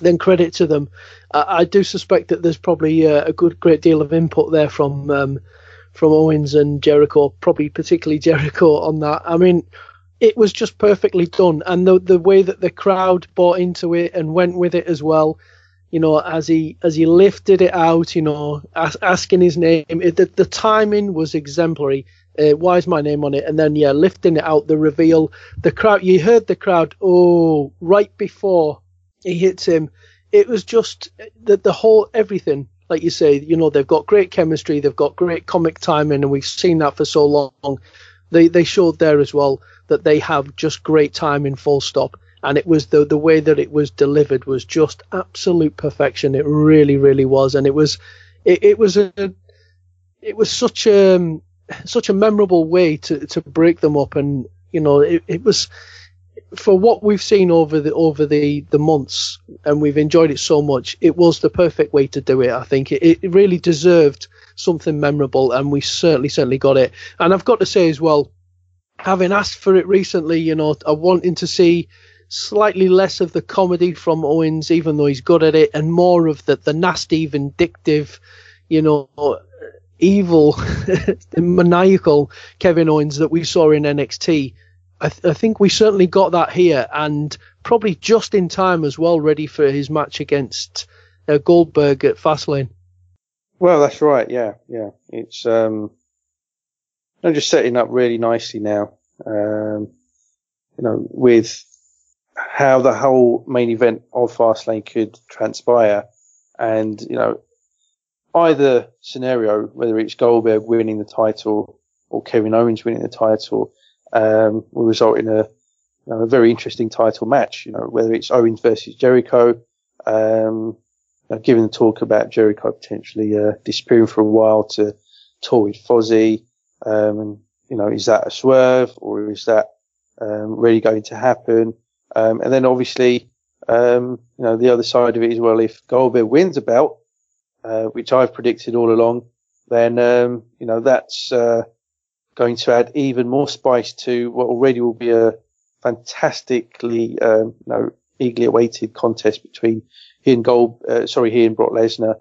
then credit to them. I, I do suspect that there's probably a, a, good great deal of input there from um, from Owens and Jericho, probably particularly Jericho on that. I mean, it was just perfectly done, and the the way that the crowd bought into it and went with it as well. You know, as he as he lifted it out, you know, as, asking his name, it, the, the timing was exemplary uh, why is my name on it? And then yeah, lifting it out, the reveal, the crowd. You heard the crowd. Oh, right before he hits him, it was just the the whole everything. Like you say, you know, they've got great chemistry, they've got great comic timing, and we've seen that for so long. They they showed there as well that they have just great timing, full stop. And it was the the way that it was delivered was just absolute perfection. It really, really was, and it was it, it was a it was such a such a memorable way to to break them up, and you know, it, it was for what we've seen over the over the the months, and we've enjoyed it so much. It was the perfect way to do it. I think it, it really deserved something memorable, and we certainly certainly got it. And I've got to say as well, having asked for it recently, you know, I wanting to see slightly less of the comedy from Owens, even though he's good at it, and more of the the nasty, vindictive, you know, evil, maniacal Kevin Owens that we saw in NXT. I, th- I, think we certainly got that here, and probably just in time as well, ready for his match against uh, Goldberg at Fastlane. Well, that's right. Yeah, yeah. It's um, I'm just setting up really nicely now. Um, you know, with how the whole main event of Fastlane could transpire, and you know, either scenario, whether it's Goldberg winning the title or Kevin Owens winning the title, um, will result in a, you know, a very interesting title match. You know, whether it's Owens versus Jericho, um, you know, given the talk about Jericho potentially uh, disappearing for a while to tour with Fozzy, um, and you know, is that a swerve or is that um, really going to happen? Um, and then obviously, um, you know, the other side of it as well, if Goldberg wins a belt, uh, which I've predicted all along, then um, you know that's uh, going to add even more spice to what already will be a fantastically, um, you know, eagerly awaited contest between he and Gold, uh, sorry, he and Brock Lesnar.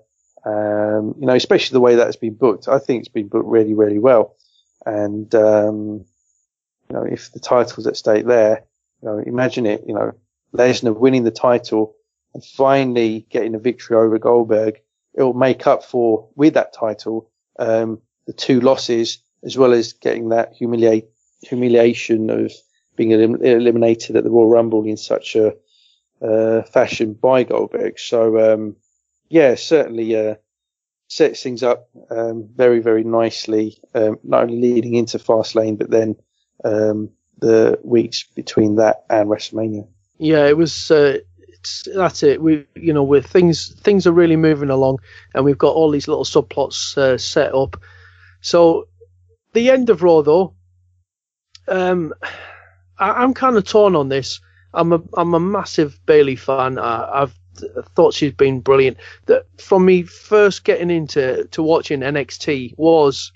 Um, you know, especially the way that has been booked. I think it's been booked really, really well. And, um, you know, if the title's at stake there, you know, imagine it, you know, Lesnar winning the title and finally getting a victory over Goldberg. It will make up for, with that title, um, the two losses as well as getting that humiliate, humiliation of being elim- eliminated at the Royal Rumble in such a uh, fashion by Goldberg. So um, yeah, certainly uh, sets things up um, very very nicely. Um, not only leading into Fastlane, but then um, the weeks between that and WrestleMania. Yeah, it was. Uh, that's it. We, you know, with things things are really moving along, and we've got all these little subplots uh, set up. So the end of Raw, though, um, I, am kind of torn on this. I'm a I'm a massive Bayley fan. I, have thought she's been brilliant. That from me first getting into to watching NXT was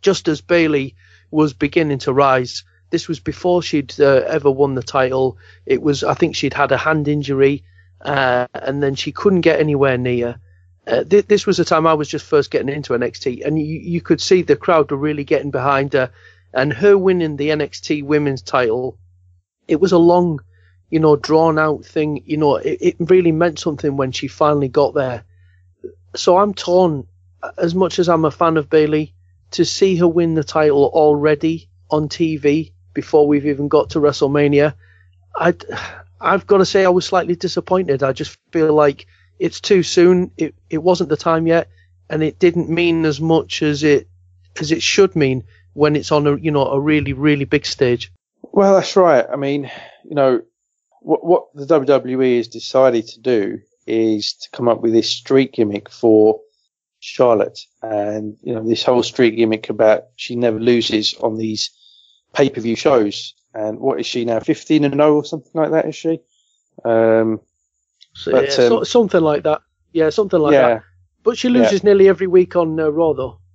just as Bayley was beginning to rise. This was before she'd uh, ever won the title. It was I think she'd had a hand injury, uh, and then she couldn't get anywhere near. Uh, th- this was the time I was just first getting into NXT, and you, you could see the crowd were really getting behind her, and her winning the NXT Women's title. It was a long, you know, drawn out thing. You know, it, it really meant something when she finally got there. So I'm torn. As much as I'm a fan of Bayley, to see her win the title already on TV before we've even got to WrestleMania, I, I've got to say I was slightly disappointed. I just feel like it's too soon. It it wasn't the time yet, and it didn't mean as much as it as it should mean when it's on a you know a really really big stage. Well, that's right. I mean, you know, what what the WWE has decided to do is to come up with this streak gimmick for Charlotte, and you know this whole streak gimmick about she never loses on these pay per view shows. And what is she now? Fifteen and zero or something like that? Is she? Um, so, but, yeah, um, so, something like that. Yeah, something like yeah, that. But she loses yeah. nearly every week on uh, Raw, though.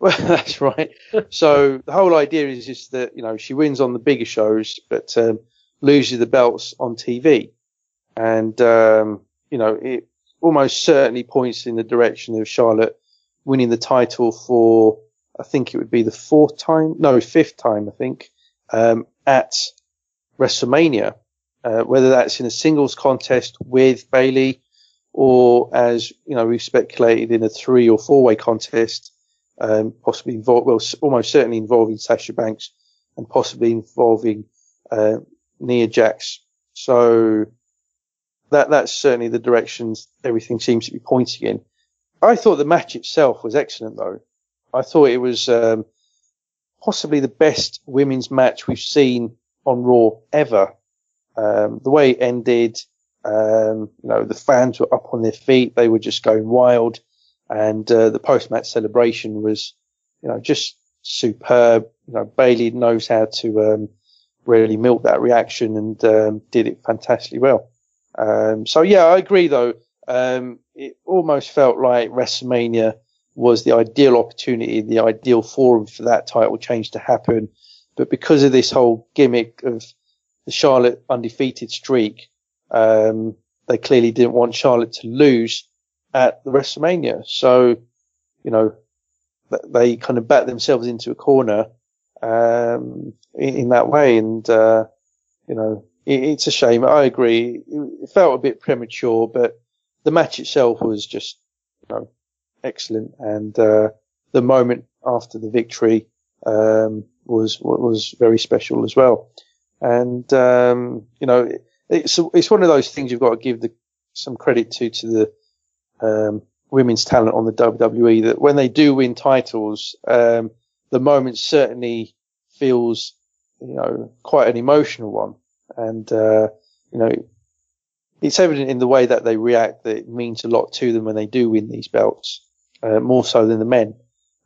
Well, that's right. so the whole idea is just that you know she wins on the bigger shows, but um, loses the belts on TV, and um, you know it almost certainly points in the direction of Charlotte winning the title for I think it would be the fourth time, no, fifth time I think um, at WrestleMania uh, whether that's in a singles contest with Bayley or as you know we've speculated in a three or four way contest, um, possibly involve well almost certainly involving Sasha Banks and possibly involving uh, Nia Jax. So that that's certainly the directions everything seems to be pointing in. I thought the match itself was excellent, though. I thought it was um, possibly the best women's match we've seen on Raw ever. Um, the way it ended, um, you know, the fans were up on their feet; they were just going wild, and uh, the post-match celebration was, you know, just superb. You know, Bayley knows how to um, really milk that reaction and um, did it fantastically well. Um, so yeah, I agree though. Um, it almost felt like WrestleMania was the ideal opportunity, the ideal forum for that title change to happen. But because of this whole gimmick of the Charlotte undefeated streak, um, they clearly didn't want Charlotte to lose at the WrestleMania. So, you know, they kind of backed themselves into a corner, um, in, in, that way. And, uh, you know, it, it's a shame. I agree. It felt a bit premature, but the match itself was just, you know, excellent. And, uh, the moment after the victory, um, was, was very special as well. And, um, you know, it's, it's one of those things you've got to give the, some credit to, to the, um, women's talent on the WWE that when they do win titles, um, the moment certainly feels, you know, quite an emotional one. And, uh, you know, it's evident in the way that they react that it means a lot to them when they do win these belts, uh, more so than the men.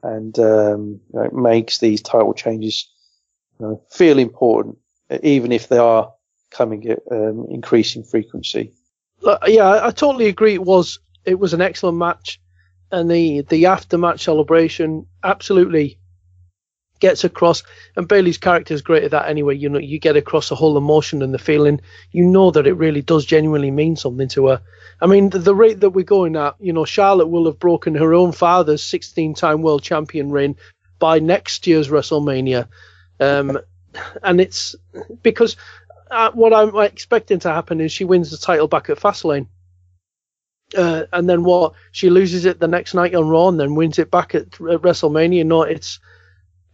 And, um, you know, it makes these title changes, you know, feel important, even if they are coming at um, increasing frequency. Yeah, I totally agree. It was it was an excellent match, and the the after match celebration absolutely gets across. And Bayley's character is great at that anyway. You know, you get across the whole emotion and the feeling. You know that it really does genuinely mean something to her. I mean, the, the rate that we're going at, you know, Charlotte will have broken her own father's 16-time world champion reign by next year's WrestleMania. Um, and it's because uh, what I'm expecting to happen is she wins the title back at Fastlane. Uh, and then what? She loses it the next night on Raw, and then wins it back at, at WrestleMania. No, it's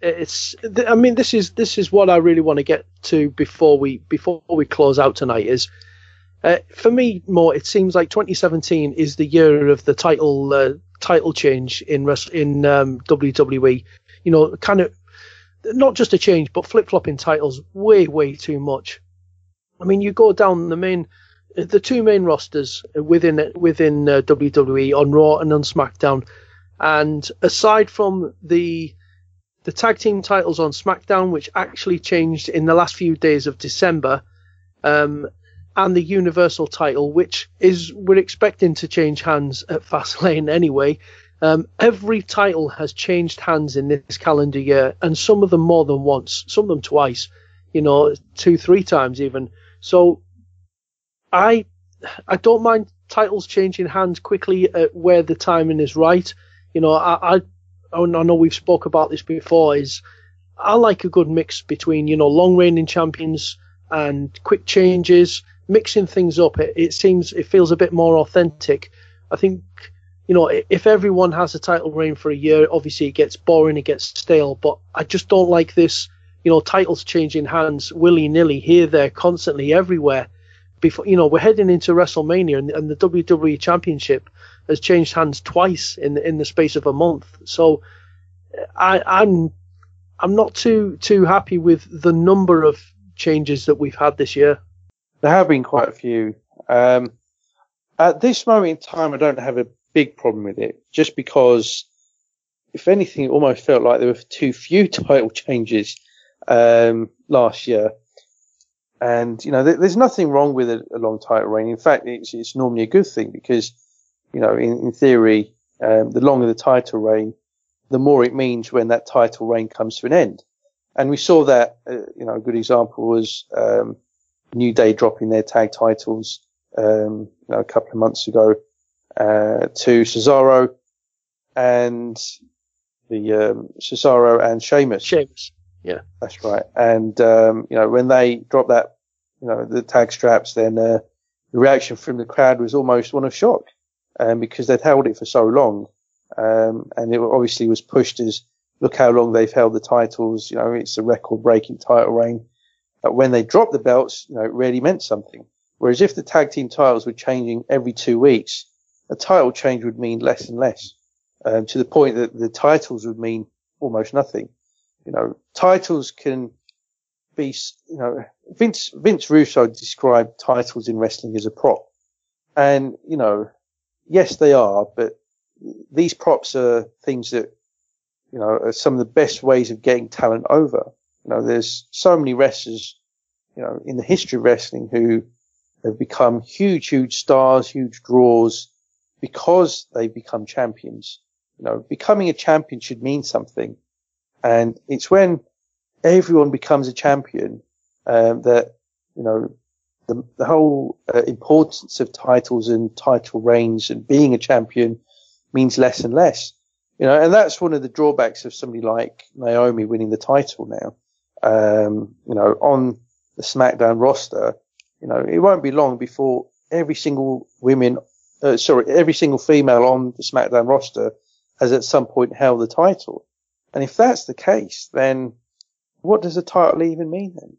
it's i mean this is this is what i really want to get to before we before we close out tonight is uh, for me more it seems like 2017 is the year of the title uh, title change in in um, wwe you know kind of not just a change but flip-flopping titles way way too much. I mean you go down the main the two main rosters within within uh, wwe on raw and on smackdown. And aside from the the tag team titles on SmackDown, which actually changed in the last few days of December, um, and the Universal title, which is we're expecting to change hands at Fastlane anyway. Um, every title has changed hands in this calendar year, and some of them more than once, some of them twice, you know, two, three times even. So, I, I don't mind titles changing hands quickly at where the timing is right. You know, I, I I know we've spoke about this before, is I like a good mix between, you know, long reigning champions and quick changes, mixing things up. It, it seems, it feels a bit more authentic. I think, you know, if everyone has a title reign for a year, obviously it gets boring, it gets stale, but I just don't like this, you know, titles changing hands willy nilly here, there, constantly, everywhere. Before, you know, we're heading into WrestleMania and, and the WWE Championship has changed hands twice in the, in the space of a month. So I, I'm I'm not too too happy with the number of changes that we've had this year. There have been quite a few. Um, at this moment in time, I don't have a big problem with it, just because, if anything, it almost felt like there were too few title changes um, last year. And you know, there's nothing wrong with a, a long title reign. In fact, it's, it's normally a good thing because you know, in, in theory, um, the longer the title reign, the more it means when that title reign comes to an end. And we saw that, uh, you know, a good example was um, New Day dropping their tag titles um, you know, a couple of months ago uh, to Cesaro and the um, Cesaro and Sheamus. Sheamus, yeah, that's right. And um, you know, when they dropped that, you know, the tag straps, then uh, the reaction from the crowd was almost one of shock um, because they'd held it for so long. Um, and it obviously was pushed as look how long they've held the titles. You know, it's a record breaking title reign. When they dropped the belts, you know, it really meant something. Whereas if the tag team titles were changing every two weeks, a title change would mean less and less, um, to the point that the titles would mean almost nothing. You know, titles can be, you know, Vince, Vince Russo described titles in wrestling as a prop. And, you know, yes, they are, but these props are things that, you know, are some of the best ways of getting talent over. You know, there's so many wrestlers, you know, in the history of wrestling who have become huge, huge stars, huge draws because they've become champions. You know, becoming a champion should mean something. And it's when everyone becomes a champion um, that, you know, the, the whole uh, importance of titles and title reigns and being a champion means less and less. You know, and that's one of the drawbacks of somebody like Naomi winning the title now. Um, you know, on the SmackDown roster, you know, it won't be long before every single women, uh, sorry, every single female on the SmackDown roster has at some point held the title. And if that's the case, then what does a title even mean then?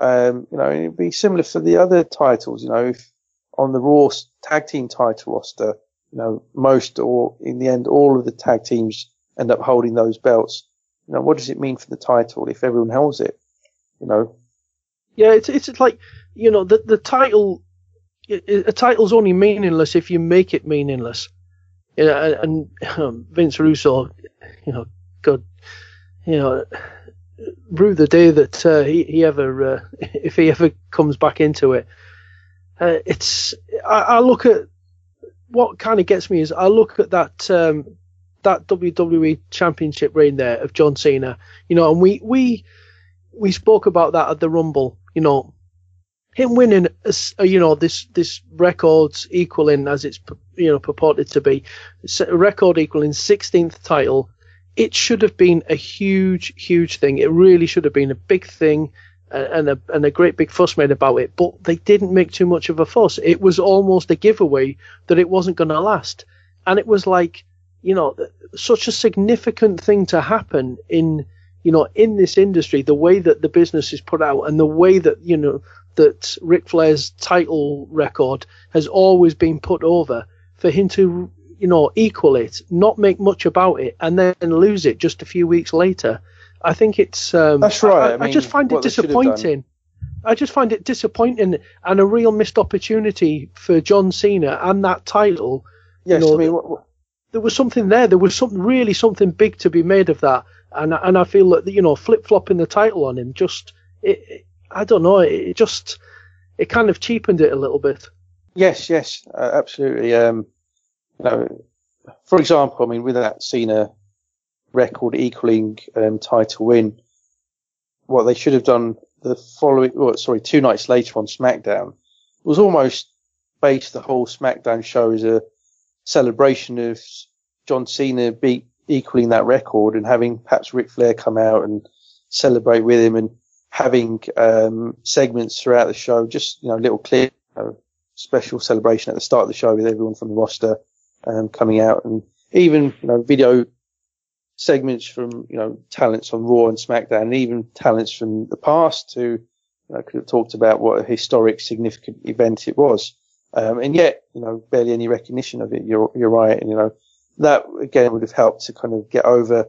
Um, you know, it'd be similar for the other titles, you know, if on the Raw tag team title roster, you know, most or in the end, all of the tag teams end up holding those belts. You know, what does it mean for the title if everyone holds it? You know? Yeah, it's, it's like, you know, the, the title, a title's only meaningless if you make it meaningless. You know, and, um, Vince Russo, you know, God, you know, rue the day that uh, he, he ever, uh, if he ever comes back into it. Uh, it's, I, I, look at what kind of gets me is I look at that um, that WWE Championship reign there of John Cena, you know, and we we we spoke about that at the Rumble, you know, him winning, uh, you know, this this records equaling as it's you know purported to be, record equaling 16th title. It should have been a huge, huge thing. It really should have been a big thing and a and a great big fuss made about it. But they didn't make too much of a fuss. It was almost a giveaway that it wasn't going to last, and it was like you know such a significant thing to happen in you know in this industry. The way that the business is put out and the way that you know that Ric Flair's title record has always been put over for him to you know equal it, not make much about it, and then lose it just a few weeks later I think it's. Um, That's right. I, I, mean, I just find it disappointing. I just find it disappointing and a real missed opportunity for John Cena and that title. Yes, you know, I mean, what, what... there was something there. There was something really something big to be made of that, and and I feel that you know flip flopping the title on him just it, it, I don't know it just it kind of cheapened it a little bit. Yes, yes, uh, absolutely. Um, you know, for example, I mean, with that Cena record equaling um, title win. What they should have done the following, well, sorry, two nights later on SmackDown was almost based the whole SmackDown show as a celebration of John Cena beat equaling that record and having perhaps Ric Flair come out and celebrate with him and having um, segments throughout the show, just you know, little clip, you know, special celebration at the start of the show with everyone from the roster um, coming out and even you know video segments from you know talents on Raw and SmackDown, and even talents from the past who you know, could have talked about what a historic, significant event it was. Um, and yet, you know, barely any recognition of it. You're you're right, and you know that again would have helped to kind of get over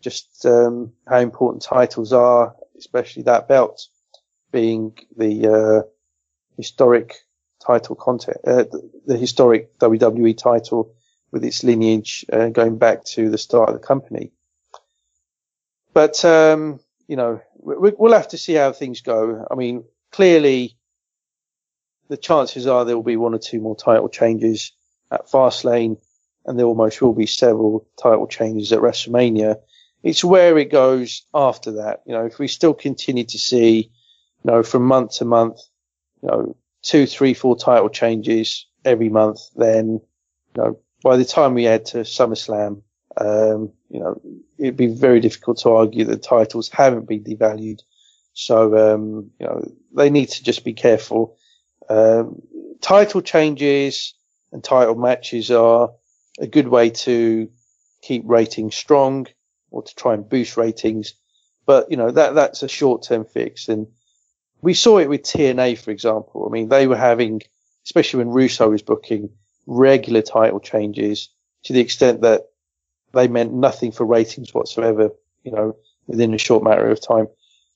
just um, how important titles are, especially that belt being the uh, historic title content, uh, the, the historic WWE title with its lineage uh, going back to the start of the company. But um, you know, we, will have to see how things go. I mean, clearly, the chances are there will be one or two more title changes at Fastlane, and there almost will be several title changes at WrestleMania. It's where it goes after that. You know, if we still continue to see, you know, from month to month, you know, two, three, four title changes every month, then, you know, by the time we head to SummerSlam, um, you know, it'd be very difficult to argue that titles haven't been devalued. So, um, you know, they need to just be careful. Um, title changes and title matches are a good way to keep ratings strong or to try and boost ratings. But, you know, that, that's a short term fix. And we saw it with TNA, for example. I mean, they were having, especially when Russo was booking, regular title changes to the extent that they meant nothing for ratings whatsoever, you know, within a short matter of time.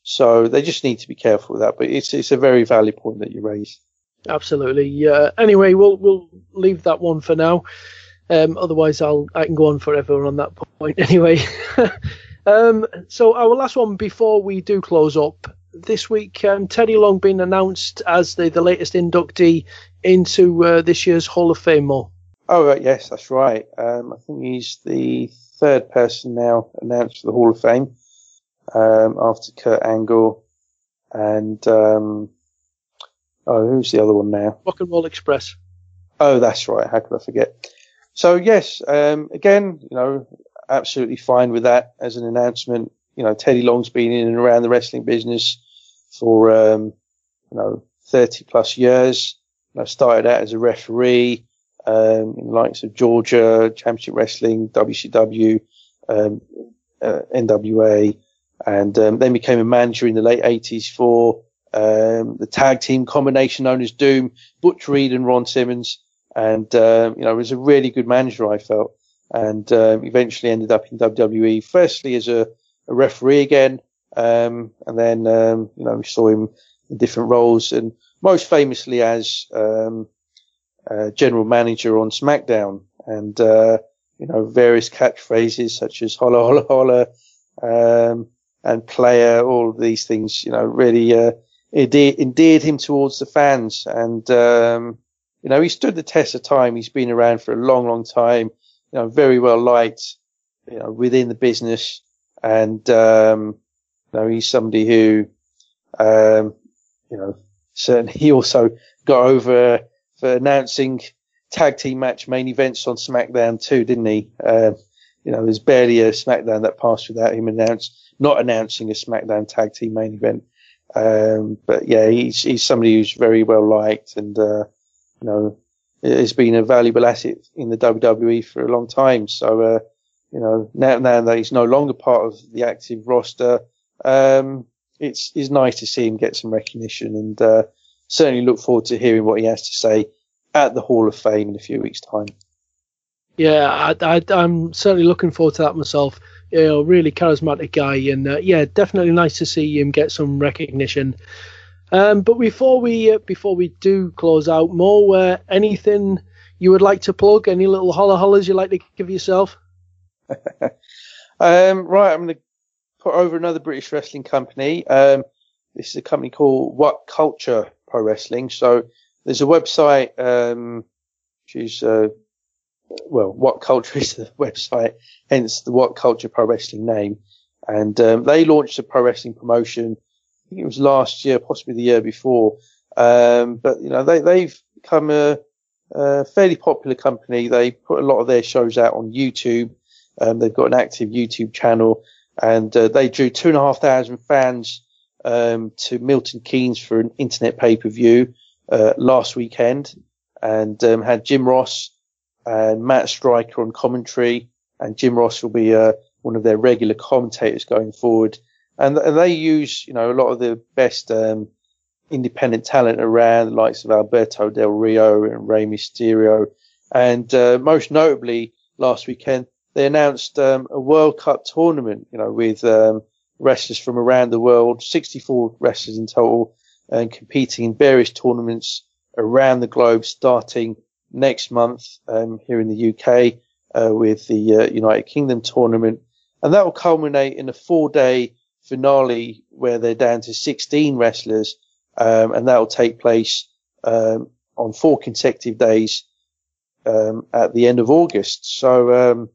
So they just need to be careful with that. But it's it's a very valid point that you raise. Absolutely. Yeah. Anyway, we'll we'll leave that one for now. Um, otherwise, I'll I can go on forever on that point. Anyway. um, so our last one before we do close up this week, um, Teddy Long being announced as the, the latest inductee into uh, this year's Hall of Fame. More. Oh right, yes, that's right. Um, I think he's the third person now announced for the Hall of Fame um, after Kurt Angle and um, oh, who's the other one now? Rock and Roll Express. Oh, that's right. How could I forget? So yes, um, again, you know, absolutely fine with that as an announcement. You know, Teddy Long's been in and around the wrestling business for um, you know 30 plus years. You know, started out as a referee um, in the likes of Georgia Championship Wrestling, WCW, um, uh, NWA, and um, then became a manager in the late 80s for um, the tag team combination known as Doom, Butch Reed and Ron Simmons, and um, you know was a really good manager I felt, and um, eventually ended up in WWE. Firstly as a, a referee again, um, and then um, you know we saw him in different roles, and most famously as uh, general manager on SmackDown, and uh, you know various catchphrases such as "holla holla holla." Um, and player, all of these things, you know, really uh, endeared, endeared him towards the fans. And, um, you know, he stood the test of time. He's been around for a long, long time, you know, very well liked, you know, within the business. And, um, you know, he's somebody who, um, you know, certainly he also got over for announcing tag team match main events on SmackDown too, didn't he? Uh, you know, there's barely a SmackDown that passed without him announced, not announcing a SmackDown tag team main event. Um, but yeah, he's, he's somebody who's very well liked and, uh, you know, has been a valuable asset in the WWE for a long time. So, uh, you know, now, now that he's no longer part of the active roster, um, it's, it's nice to see him get some recognition and, uh, certainly look forward to hearing what he has to say at the Hall of Fame in a few weeks' time. Yeah, I, am certainly looking forward to that myself. You know, really charismatic guy, and uh, yeah, definitely nice to see him get some recognition. Um, but before we uh, before we do close out, more uh, anything you would like to plug? Any little holla hollers you'd like to give yourself? um, right, I'm going to put over another British wrestling company. Um, this is a company called What Culture Pro Wrestling. So there's a website um, which is uh, well, What Culture is the website, hence the What Culture Pro Wrestling name. And um, they launched a pro wrestling promotion. I think it was last year, possibly the year before. Um, but you know, they, they've become a, a, fairly popular company. They put a lot of their shows out on YouTube. Um, they've got an active YouTube channel, and uh, they drew two and a half thousand fans um, to Milton Keynes for an internet pay per view uh, last weekend, and um, had Jim Ross and Matt Striker on commentary, and Jim Ross will be uh, one of their regular commentators going forward. And, and, they use, you know, a lot of the best um, independent talent around, the likes of Alberto Del Rio and Rey Mysterio. And uh, most notably, last weekend, they announced um, a World Cup tournament, you know, with um, wrestlers from around the world, 64 wrestlers in total, and competing in various tournaments around the globe, starting next month um, here in the UK uh, with the uh, United Kingdom tournament, and that will culminate in a four-day finale where they're down to 16 wrestlers, um, and that will take place um, on four consecutive days um, at the end of August. So, um,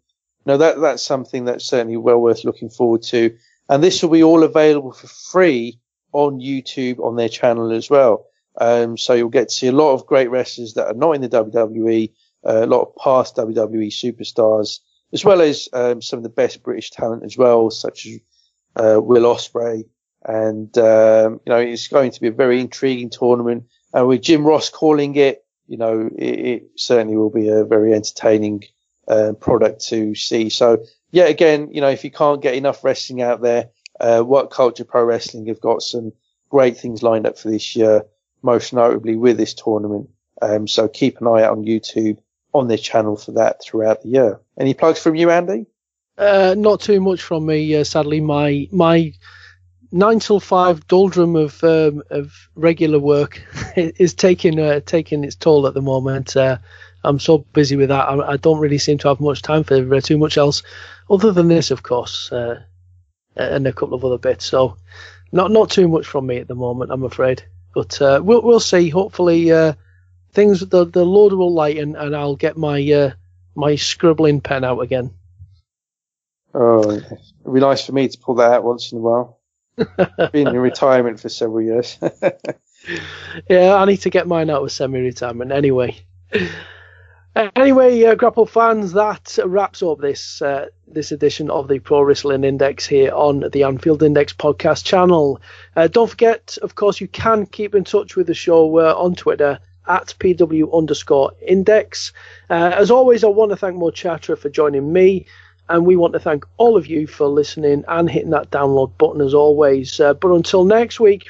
no, that that's something that's certainly well worth looking forward to, and this will be all available for free on YouTube on their channel as well. Um, so you'll get to see a lot of great wrestlers that are not in the WWE, uh, a lot of past WWE superstars, as well as um, some of the best British talent as well, such as uh, Will Ospreay. And um, you know, it's going to be a very intriguing tournament. And with Jim Ross calling it, you know, it, it certainly will be a very entertaining uh, product to see. So, yeah, again, you know, if you can't get enough wrestling out there, uh, What Culture Pro Wrestling have got some great things lined up for this year, most notably with this tournament. Um, so keep an eye out on YouTube on their channel for that throughout the year. Any plugs from you, Andy? Uh, not too much from me, uh, sadly. My my nine till five doldrum of um, of regular work is taking uh, taking its toll at the moment. Uh, I'm so busy with that. I, I, don't really seem to have much time for uh, too much else, other than this, of course, uh, and a couple of other bits. So, not not too much from me at the moment, I'm afraid. But uh, we'll we'll see. Hopefully, uh, things the the load will lighten, and I'll get my my scribbling pen out again. Oh, it'd be nice for me to pull that out once in a while. Been in retirement for several years. yeah, I need to get mine out of semi-retirement anyway. Anyway, uh, Grapple fans, that wraps up this uh, this edition of the Pro Wrestling Index here on the Anfield Index podcast channel. Uh, don't forget, of course, you can keep in touch with the show uh, on Twitter at PW underscore index. Uh, as always, I want to thank Mo Chatra for joining me. And we want to thank all of you for listening and hitting that download button as always. But until next week.